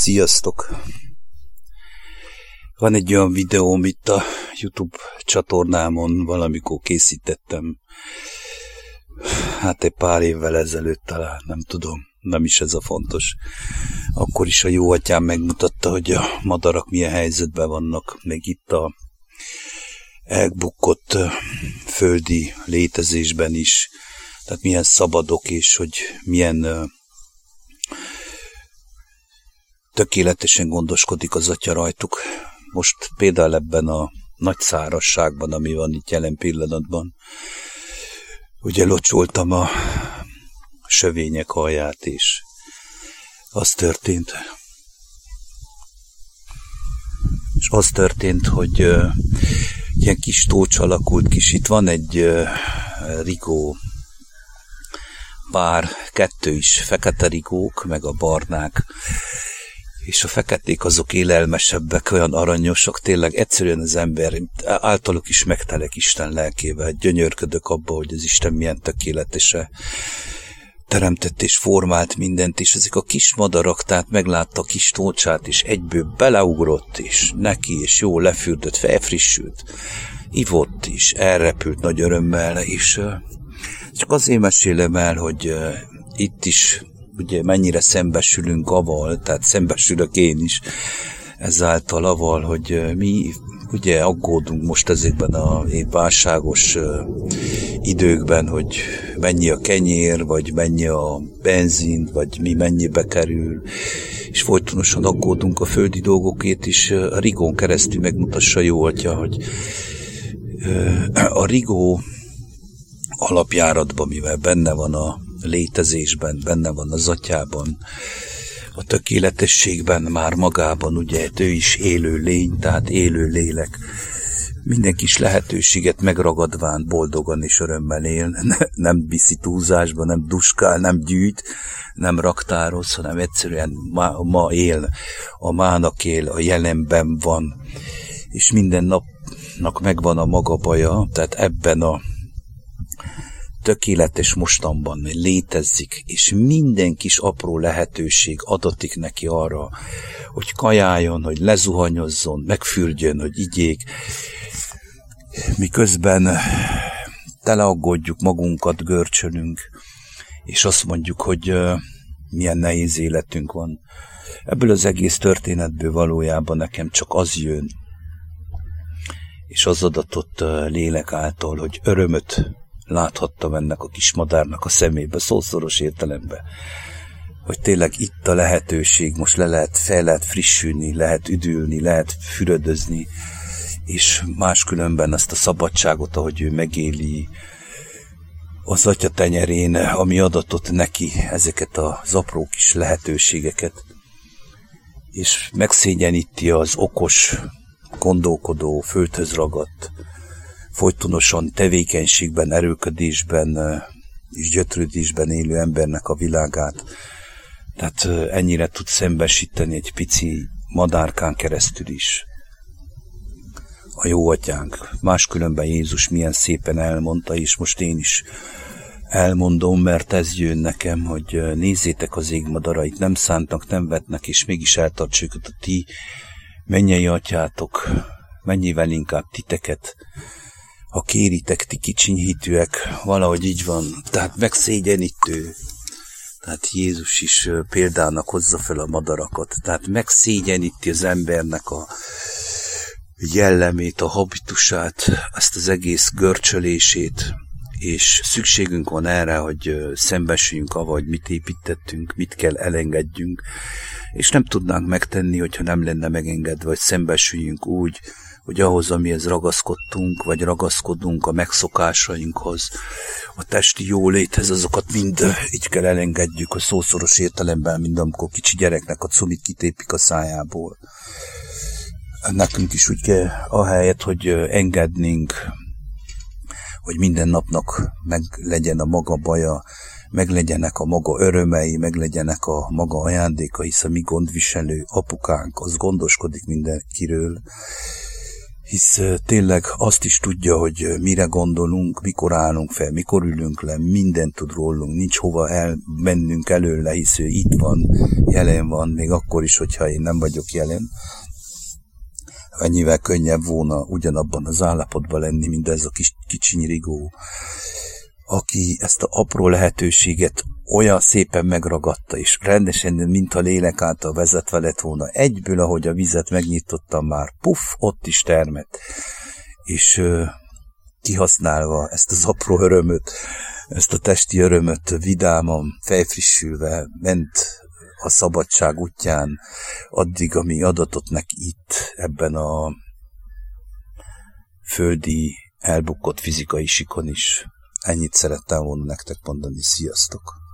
Sziasztok! Van egy olyan videó, amit a YouTube csatornámon valamikor készítettem. Hát egy pár évvel ezelőtt talán, nem tudom, nem is ez a fontos. Akkor is a jó atyám megmutatta, hogy a madarak milyen helyzetben vannak, még itt a elbukott földi létezésben is, tehát milyen szabadok, és hogy milyen tökéletesen gondoskodik az atya rajtuk. Most például ebben a nagy szárasságban, ami van itt jelen pillanatban, ugye locsoltam a sövények alját, és az történt, és az történt, hogy uh, ilyen kis tócs alakult kis. Itt van egy uh, rigó pár, kettő is fekete rigók, meg a barnák, és a feketék azok élelmesebbek, olyan aranyosak, tényleg egyszerűen az ember általuk is megtelek Isten lelkével, gyönyörködök abba, hogy az Isten milyen tökéletese teremtett és formált mindent, és ezek a kis madarak, tehát meglátta a kis tócsát, és egyből beleugrott, és neki, és jó lefürdött, felfrissült, ivott is, elrepült nagy örömmel, és csak azért mesélem el, hogy itt is ugye mennyire szembesülünk aval, tehát szembesülök én is ezáltal aval, hogy mi ugye aggódunk most ezekben a válságos időkben, hogy mennyi a kenyér, vagy mennyi a benzin, vagy mi mennyibe kerül, és folytonosan aggódunk a földi dolgokért is. A Rigón keresztül megmutassa jó atya, hogy a Rigó alapjáratban, mivel benne van a létezésben, benne van az atyában, a tökéletességben már magában, ugye ő is élő lény, tehát élő lélek. Minden kis lehetőséget megragadván boldogan és örömmel él, nem viszi túlzásba, nem duskál, nem gyűjt, nem raktároz, hanem egyszerűen ma, ma él, a mának él, a jelenben van, és minden napnak megvan a maga baja, tehát ebben a tökéletes mostanban létezik, és minden kis apró lehetőség adatik neki arra, hogy kajáljon, hogy lezuhanyozzon, megfürdjön, hogy igyék, miközben teleaggódjuk magunkat, görcsölünk, és azt mondjuk, hogy milyen nehéz életünk van. Ebből az egész történetből valójában nekem csak az jön, és az adatott lélek által, hogy örömöt láthattam ennek a kis madárnak a szemébe, szószoros értelemben, hogy tényleg itt a lehetőség, most le lehet, fel lehet frissülni, lehet üdülni, lehet fürödözni, és máskülönben ezt a szabadságot, ahogy ő megéli, az atya tenyerén, ami adatott neki ezeket az apró kis lehetőségeket, és megszégyeníti az okos, gondolkodó, földhöz ragadt, folytonosan tevékenységben, erőködésben és gyötrődésben élő embernek a világát. Tehát ennyire tud szembesíteni egy pici madárkán keresztül is. A jó atyánk. Máskülönben Jézus milyen szépen elmondta, és most én is elmondom, mert ez jön nekem, hogy nézzétek az égmadarait, nem szántak, nem vetnek, és mégis eltartsuk a ti mennyei atyátok, mennyivel inkább titeket ha kéritek, ti kicsinyhitűek, valahogy így van, tehát megszégyenítő. Tehát Jézus is példának hozza fel a madarakat, tehát megszégyeníti az embernek a jellemét, a habitusát, ezt az egész görcsölését, és szükségünk van erre, hogy szembesüljünk avval, hogy mit építettünk, mit kell elengedjünk, és nem tudnánk megtenni, hogyha nem lenne megengedve, hogy szembesüljünk úgy, hogy ahhoz, amihez ragaszkodtunk, vagy ragaszkodunk a megszokásainkhoz, a testi jóléthez, azokat mind így kell elengedjük a szószoros értelemben, mint amikor kicsi gyereknek a cumit kitépik a szájából. Nekünk is úgy kell, ahelyett, hogy engednénk, hogy minden napnak meg legyen a maga baja, meg legyenek a maga örömei, meg legyenek a maga ajándéka, hisz a mi gondviselő apukánk az gondoskodik mindenkiről, hisz tényleg azt is tudja, hogy mire gondolunk, mikor állunk fel, mikor ülünk le, mindent tud rólunk, nincs hova elmennünk előle, hisz ő itt van, jelen van, még akkor is, hogyha én nem vagyok jelen. Ennyivel könnyebb volna ugyanabban az állapotban lenni, mint ez a kis kicsiny rigó, aki ezt a apró lehetőséget olyan szépen megragadta, és rendesen, mint a lélek által vezetve lett volna, egyből, ahogy a vizet megnyitottam már, puff, ott is termett. És ö, kihasználva ezt az apró örömöt, ezt a testi örömöt vidáman, fejfrissülve ment a szabadság útján addig, ami adatot neki itt, ebben a földi, elbukott fizikai sikon is. Ennyit szerettem volna nektek mondani. Sziasztok!